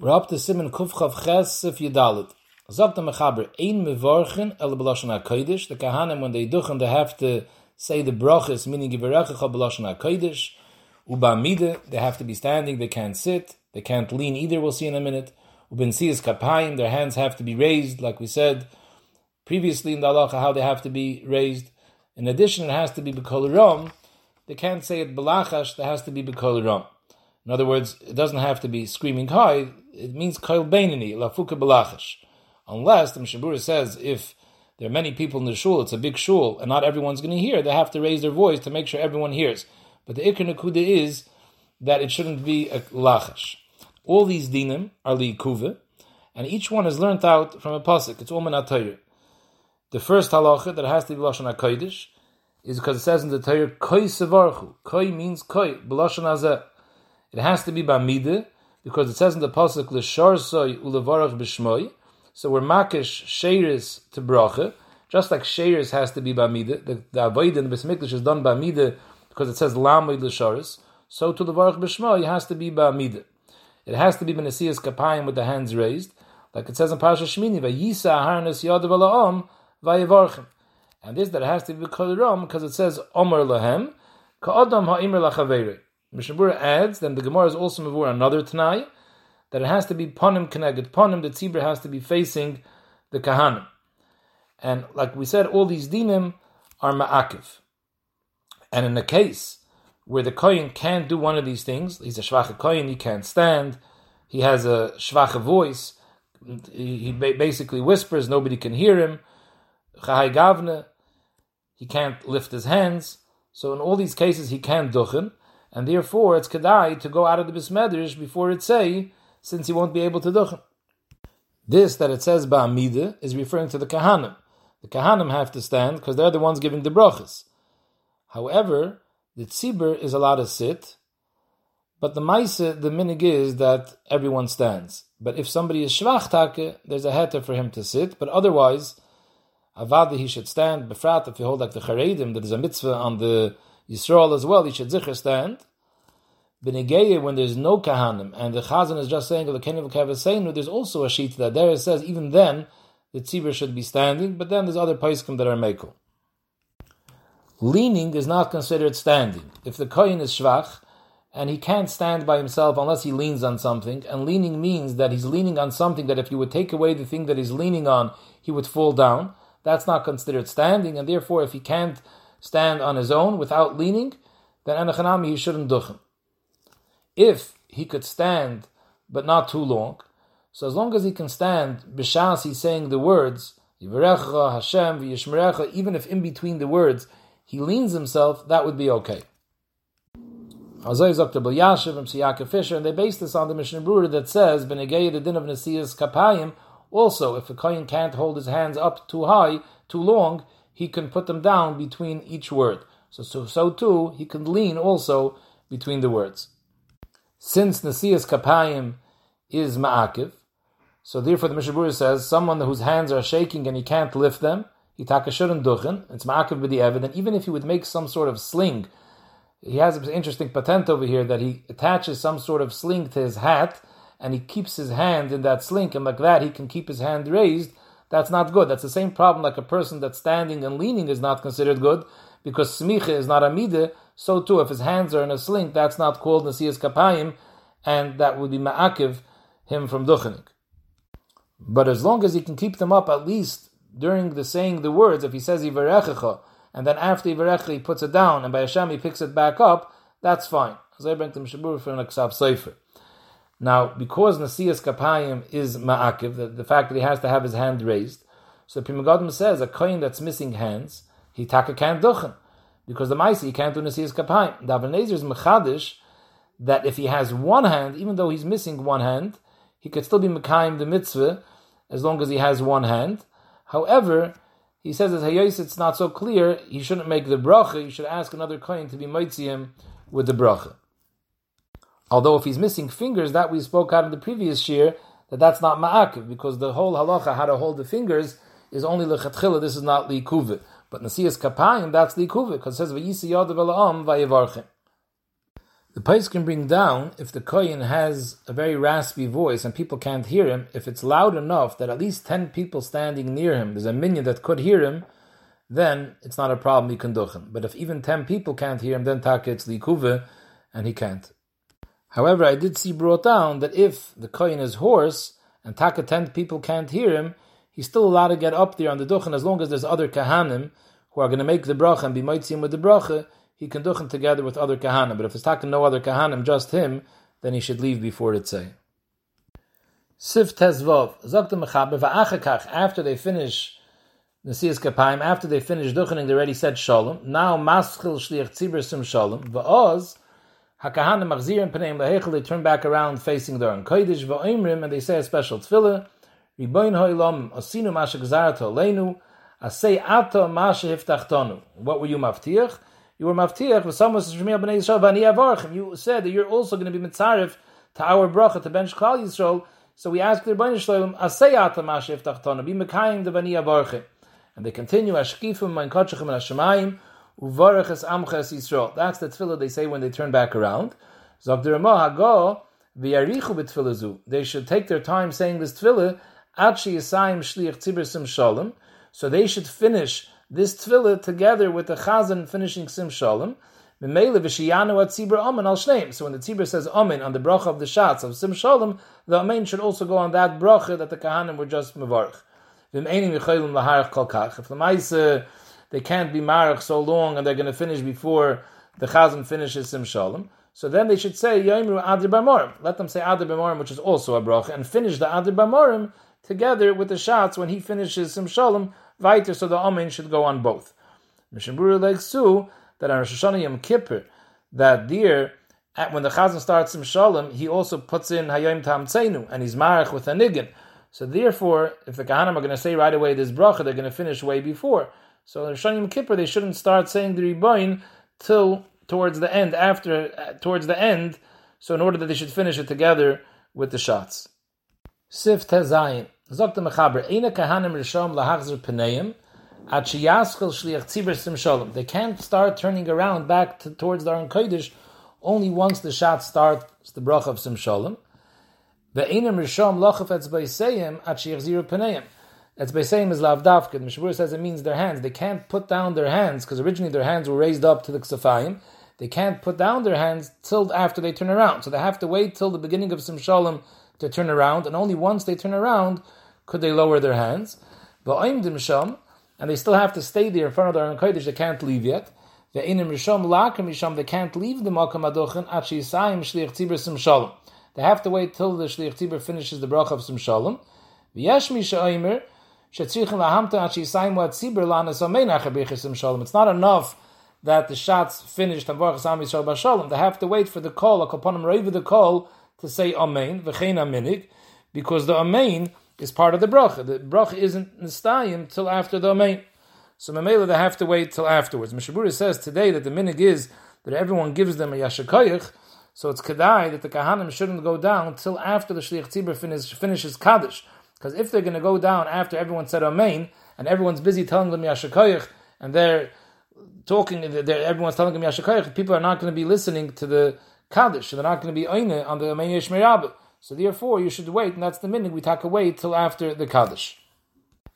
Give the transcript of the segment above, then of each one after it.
We're up to Siman Kufchav Ches if you dalit. The Mechaber, ein mevorchen el beloshen ha-kodesh. The Kahanim, when they duchen, they have to say the brachas, meaning Yivarechecha beloshen ha-kodesh. Uba mide, they have to be standing, they can't sit, they can't lean either, we'll see in a minute. Uben siyas kapayim, their hands have to be raised, like we said previously in the halacha, how they have to be raised. In addition, it has to be bekol rom. They can't say it belachash, there has to be bekol rom. In other words, it doesn't have to be screaming high. It means kol beinini lafuka belachash. Unless the Mishabura says if there are many people in the shul, it's a big shul, and not everyone's going to hear, they have to raise their voice to make sure everyone hears. But the ikr nakuda is that it shouldn't be a lachash. All these dinim are liikuva, and each one is learnt out from a pasuk. It's all menatayr. The first halacha that has to be lashon hakodesh is because it says in the Torah koi sevarchu. Koi means koi b'lashon hazeh. It has to be b'amide because it says in the pasuk l'shar soy ulevarach b'shmoy. So we're makish sheiris to bracha, just like sheiris has to be b'amide. The, the avoid in the Bismikdash is done b'amide because it says lamoid l'sharis. So to levarach b'shmoy has to be b'amide. It has to be b'nesiyas kapayim with the hands raised, like it says in Pasha Shmini, v'yisa harness yadav ala'om vayivarchim. And this that has to be kol because it says omer lahem ka'adam ha'imr lachaveri. Mishnah adds, then the Gemara is also mavur another Tanai, that it has to be ponim connected. Ponim, the tzibur has to be facing the kahanim. And like we said, all these dinim are ma'akiv. And in a case where the kohen can't do one of these things, he's a shvacha kohen, he can't stand, he has a shvacha voice, he basically whispers, nobody can hear him, chahai gavne, he can't lift his hands. So in all these cases, he can't duchen and therefore it's kedai to go out of the bismedrish before it say, since he won't be able to duchen. This that it says ba'amida is referring to the kahanim. The kahanim have to stand because they're the ones giving the brachas. However, the tzibur is allowed to sit, but the maise, the minig is that everyone stands. But if somebody is shvach take, there's a heter for him to sit, but otherwise, avada he should stand, befrat if you hold like the charedim, that there's a mitzvah on the Yisrael as well, he should zicher stand. Benegeya, when there's no kahanim, and the chazan is just saying, there's also a sheet that there it says, even then, the tzibur should be standing, but then there's other paiskim that are mekel. Leaning is not considered standing. If the kohen is shvach, and he can't stand by himself unless he leans on something, and leaning means that he's leaning on something that if you would take away the thing that he's leaning on, he would fall down. That's not considered standing, and therefore, if he can't stand on his own without leaning, then anachanami he shouldn't duchen. If he could stand but not too long, so as long as he can stand, b'shas he's saying the words Yivarecha Hashem v'Yishmerecha, even if in between the words he leans himself, that would be okay. Azay Dr. Bilyashiv and Siyaka Fisher, and they base this on the Mishnah Berurah that says, Benegei the din of Nesiyas Kapayim, also, if a kohen can't hold his hands up too high, too long, he can put them down between each word. So, so, so too, he can lean also between the words. Since Nasias Kapayim is Ma'akiv, so therefore the Mishabura says, someone whose hands are shaking and he can't lift them, he takashurun duchen, it's Ma'akiv b'di and even if he would make some sort of sling, he has an interesting patent over here that he attaches some sort of sling to his hat, and he keeps his hand in that sling, and like that he can keep his hand raised, that's not good. That's the same problem like a person that's standing and leaning is not considered good because smicha is not a midah. So too, if his hands are in a sling, that's not called nasiyas kapayim, and that would be ma'akiv him from duchenik. But as long as he can keep them up at least during the saying the words, if he says ivarechecha, and then after ivarechecha he puts it down, and by Hashem he picks it back up, that's fine. As I bring to Mishabur for an Aksav Sefer. Now, because Nasias Kapayim is Ma'akiv, the, the, fact that he has to have his hand raised, so Pri Megadim says a coin that's missing hands, he taka can't duchen. Because the Maisi, he can't do Nasias Kapayim. The is Mechadish that if he has one hand, even though he's missing one hand, he could still be Mekayim the mitzvah as long as he has one hand. However, he says that Hayos it's not so clear, he shouldn't make the bracha, he should ask another coin to be Maitziyim with the bracha. Although if he's missing fingers, that we spoke out in the previous year, that that's not ma'akiv, because the whole halacha, how to hold the fingers, is only lechatchila, this is not likuve. But nasias kapayim, that's likuve, because it says, v'yisi yadav ela'am vayivarchim. The Pais can bring down if the Kohen has a very raspy voice and people can't hear him, if it's loud enough that at least 10 people standing near him, there's a minion that could hear him, then it's not a problem, he can. But if even 10 people can't hear him, then taka it's and he can't. However, I did see brought down that if the Kohen is hoarse and taka 10 people can't hear him, he's still allowed to get up there on the duchen as long as there's other kahanim who are going to make the bracha and be mitzim with the bracha, he can duchen together with other kahanim. But if it's talking no other kahanim, just him, then he should leave before it say. Sif Tezvov, Va'achakach, after they finish Nesias Kapayim, after they finish duchening, they already said Shalom. Now, Maschil Shliach Tzibur Sim Shalom. Va'oz, HaKahanim Machzirim Paneim Lahechel, they turn back around facing their own Kodesh, Va'imrim, and they say a special tefillah, Riboin Hoilam, Osinu Masha Gzarato Leinu, Asay Ato Masha Hiftachtonu. What were you maftiach? You were maftiach, V'samos Shemiel B'nei Yisrael, V'ani Avarchim. You said that you're also going to be mitzarif to our bracha, to bench Klal Yisrael, so we ask the Rebbeinu Shalom, Asay Ato Masha Hiftachtonu, be Mekayim the V'ani Avarchim. And they continue, Ashkifim, Mein Kotchachim, and Hashemayim, Uvarach es Amcha es Yisrael. That's the tefillah they say when they turn back around. They should take their time saying this tefillah, Shalom, so they should finish this tefillah together with the chazan finishing Sim Shalom. So when the tzibur says Amen on the bracha of the shots of Sim Shalom, the Amen should also go on that bracha that the kahanim were just mevarch. If the they can't be marach so long and they're going to finish before the chazan finishes Sim Shalom, so then they should say Yomru Adir Bamorim. Let them say Adir Bamorim, which is also a bracha, and finish the Adir Bamorim together with the shots when he finishes Sim Shalom, weiter, so the Amen should go on both. Mishnah Berurah like Su, that on Rosh Hashanah Yom Kippur, that at, when the Chazan starts Sim Shalom, he also puts in Hayom Tam Tzenu, and he's marach with a niggin. So therefore, if the Kahanim are going to say right away this bracha, they're going to finish way before. So Rosh Yom Kippur, they shouldn't start saying the Riboin till towards the end, after, uh, towards the end, so in order that they should finish it together with the shots. Sif Tezayin. Zogt der Mechaber, eine Kahanim Rishom lahachzer Pneim, at shliach tzibur sim shalom. They can't start turning around back to, towards the Aron Kodesh only once the shot starts the brach of sim shalom. The einem Rishom lochaf etzbeiseim at sheyachziru Pneim. Etzbeiseim is lavdavka. The Mishabur says it means their hands. They can't put down their hands because originally their hands were raised up to the ksafayim. They can't put down their hands till after they turn around. So they have to wait till the beginning of sim shalom to turn around, and only once they turn around could they lower their hands. And they still have to stay there in front of their own Kodesh, they can't leave yet. They can't leave the Makam Adochen Shliach. They have to wait till the Shliach Tzibur finishes the bracha of Sim Shalom. V'yesh mi she'omer It's not enough that the shots finished and Baruch Sam Yisrael Bashalom. They have to wait for the call, a kaponim reiva the call, to say Amen, v'chein because the Amen is part of the bracha. The bracha isn't nistayim till after the Amen. So Mamela, they have to wait till afterwards. Mishabura says today that the minig is that everyone gives them a yashakayich, so it's kedai that the kahanim shouldn't go down till after the shliach tzibur finish, finishes kaddish. Because if they're going to go down after everyone said Amen, and everyone's busy telling them yashakayich, and they're talking, they're, everyone's telling them yashakayich, people are not going to be listening to the kaddish, they're not going to be oine on the Amen Yeshmerabah. So therefore, you should wait, and that's the minute we take away till after the Kaddish.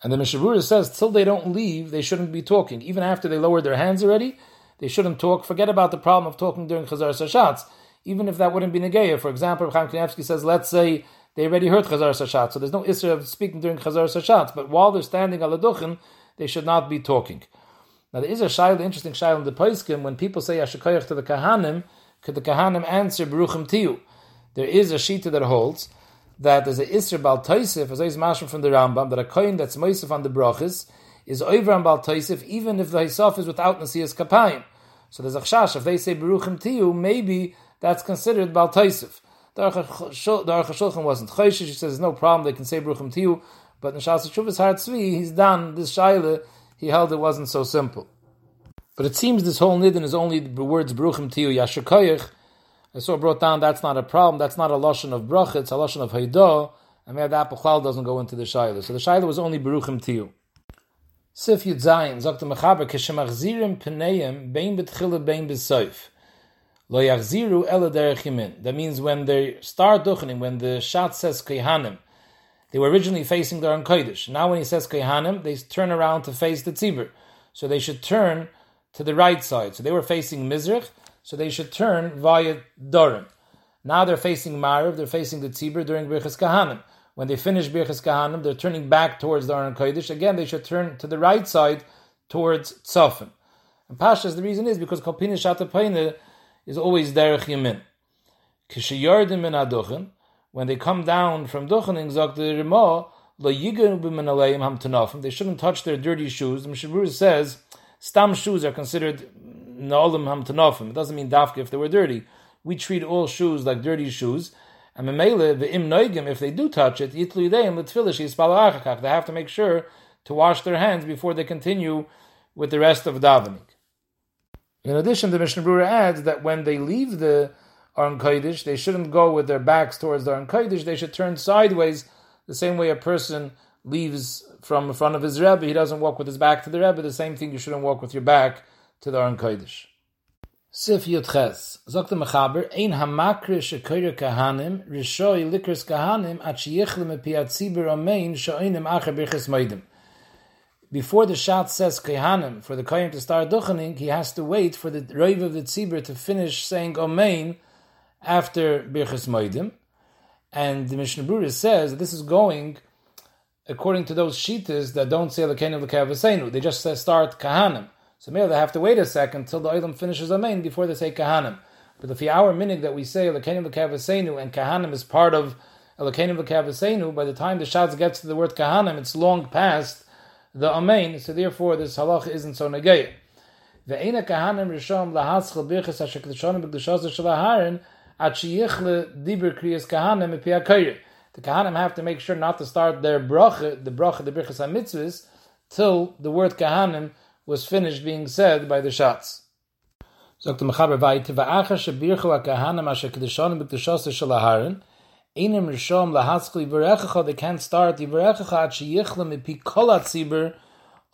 And the Mishabura says, till they don't leave, they shouldn't be talking. Even after they lowered their hands already, they shouldn't talk. Forget about the problem of talking during Chazar Sashatz. Even if that wouldn't be Negeya. For example, Chaim Kanievsky says, let's say they already heard Chazar Sashatz, so there's no issue of speaking during Chazar Sashatz. But while they're standing al they should not be talking. Now there is a shail, interesting shail in the Poiskim, when people say Ashikoyach to the Kahanim, could the Kahanim answer Baruchim Tiyu? there is a shita that holds that there's a Isra Bal Taisif, as is mashma from the Rambam, that a coin that's Moisif on the brachis is over on Bal Taisif, even if the Hisaf is without Nasias Kapayim. So there's a chash, if they say Beruchim Tiyu, maybe that's considered Bal Taisif. The Aruch HaShulchan wasn't Chayshish, he says there's no problem, they can say Beruchim Tiyu, but in Shas Shuvas Har Tzvi, he's done this Shaila, he held it wasn't so simple. But it seems this whole nidin is only the words Beruchim Tiyu Yashakoyach, I saw brought down that's not a problem. That's not a lashon of bracha. It's a lashon of haydah. And maybe that bechal doesn't go into the shaila. So the shaila was only beruchim tiyu. Sif Yud Zayin, Zok the Mechaber, Kishemachzirim Pneim, Bein Betchila, Bein Besoif. Lo yachziru That means when they start duchening, when the shat says kehanim, they were originally facing the Aron Kodesh. Now when he says kehanim, they turn around to face the tzibur. So they should turn to the right side. So they were facing Mizrach, so they should turn via Dorim. Now they're facing Mariv, they're facing the Tzibur during Birchas Kahanim. When they finish Birchas Kahanim, they're turning back towards the Aron Kodesh. Again, they should turn to the right side towards Tzofim. And Pashas, the reason is because Kalpina Shatapaina is always Derech Yamin. Kishayardim in Aduchen, when they come down from Duchening, Zok the Rimah, they shouldn't touch their dirty shoes. The Mishabur says, Stam shoes are considered Na'olim Hamtanofim. It doesn't mean Dafka if they were dirty. We treat all shoes like dirty shoes. And Memele, the Im Noigim, if they do touch it, Yitlu Yideim, Litfilish, They have to make sure to wash their hands before they continue with the rest of davening. In addition, the Mishnah Brura adds that when they leave the Aron Kodesh, they shouldn't go with their backs towards the Aron Kodesh, they should turn sideways, the same way a person leaves from in front of his Rebbe, he doesn't walk with his back to the Rebbe, the same thing you shouldn't walk with your back to the Aron Kodesh. Sif Yudches, sagt der Mechaber, ein hamakre shekoyer kahanim, rishoi likris kahanim, at sheyichle me zibir amein, shoinim acher birches moidim. Before the shot says kahanim, for the kohen to start duchening, he has to wait for the rave of the tzibir to finish saying amein after birches moidim. And the Mishnah Brura says this is going according to those shitas that don't say lekenim lekavasenu. They just say start kahanim. So maybe they have to wait a second till the oilam finishes Amen before they say Kahanim. But the our minig that we say Elkenim v'kavasenu and Kahanim is part of Elkenim v'kavasenu, by the time the Shaz gets to the word Kahanim, it's long past the Amen, so therefore this halach isn't so negay. Ve'ena Kahanim rishom lahaschel birches asher kedushonim b'kedushos shel at sheyichle dibur kriyas Kahanim epi The Kahanim have to make sure not to start their bracha, the bracha, the birches ha till the word Kahanim was finished being said by the shots. Sagt der Mechaber weiter, va'achar shebirchu ha-kahanim b'kedushos shel aharon, Einem Rishom lahaskli v'rechecha, they can't start the v'rechecha at sheyichla mipi kol ha-tzibur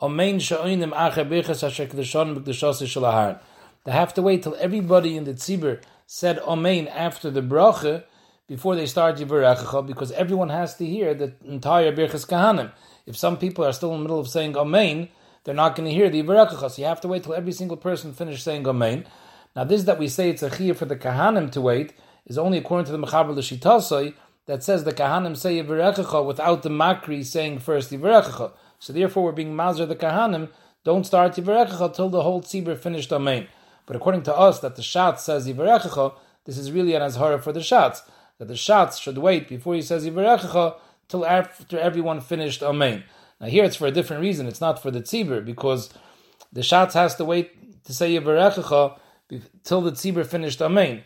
omein acher asher. They have to wait till everybody in the tzibur said omein after the bracha before they start Yivarechecha, because everyone has to hear the entire Birchas Kahanim. If some people are still in the middle of saying Amen, they're not going to hear the Yivarechecha. So you have to wait till every single person finish saying Amen. Now, this that we say it's a chiyah for the Kahanim to wait is only according to the Mechaber L'Shitasoi that says the Kahanim say Yivarechecha without the Makri saying first Yivarechecha. So therefore, we're being Mazer the Kahanim. Don't start Yivarechecha till the whole Tzibur finished Amen. But according to us, that the Shatz says Yivarechecha, this is really an Azhara for the Shatz that the shots should wait before he says Yivarechecha till after everyone finished Amen. Now here it's for a different reason. It's not for the tzibur because the shots has to wait to say Yivarechecha till the tzibur finished Amen.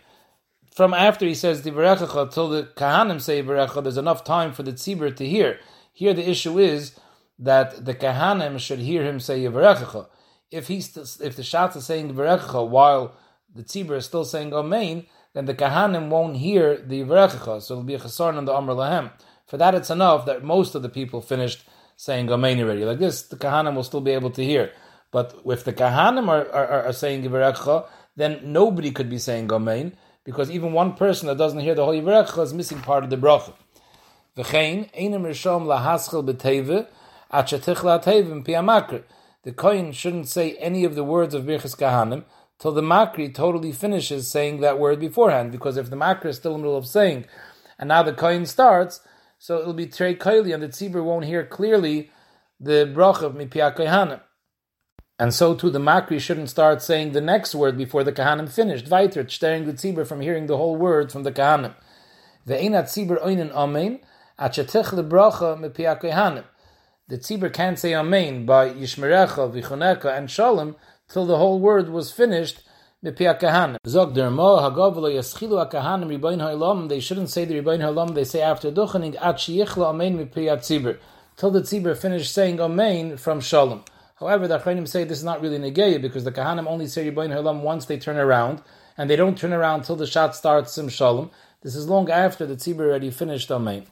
From after he says the Yivarechecha till the kahanim say Yivarechecha, there's enough time for the tzibur to hear. Here the issue is that the kahanim should hear him say Yivarechecha. If he's if the shots is saying Yivarechecha while the tzibur is still saying Amen, then the Kahanim won't hear the Yivarechecha, so it'll be a chasarn on the Amr Lahem. For that, it's enough that most of the people finished saying Amen already. Like this, the Kahanim will still be able to hear. But if the Kahanim are, are, are saying Yivarechecha, then nobody could be saying Amen, because even one person that doesn't hear the holy Yivarechecha is missing part of the bracha. V'chein, rishom lahaschel b'teve. The Kohen shouldn't say any of the words of Birchas Kahanim, till the Makri totally finishes saying that word beforehand. Because if the Makri is still in the middle of saying, and now the Kohen starts, so it'll be Trey Koili, and the Tzibur won't hear clearly the brach of Mipia Kohanim. And so too, the Makri shouldn't start saying the next word before the Kahanim finished. Weiter, staring the Tzibur from hearing the whole word from the Kahanim. Ve'ena Tzibur oinen amen, achetich lebracha mipia Kohanim. The Tzibur can't say amen by Yishmerecha, Vichoneka, and Shalom, till the whole word was finished. Zog dermo hagavlo yaschilu akahanim ribayin ha'olam. They shouldn't say the ribayin ha'olam. They say after duchening at sheyichla amen mipiyat tzibur. Till the tzibur finished saying amen from shalom. However, the Achronim say this is not really negeya because the kahanim only say ribayin ha'olam once they turn around, and they don't turn around till the shot starts sim shalom. This is long after the tzibur already finished amen.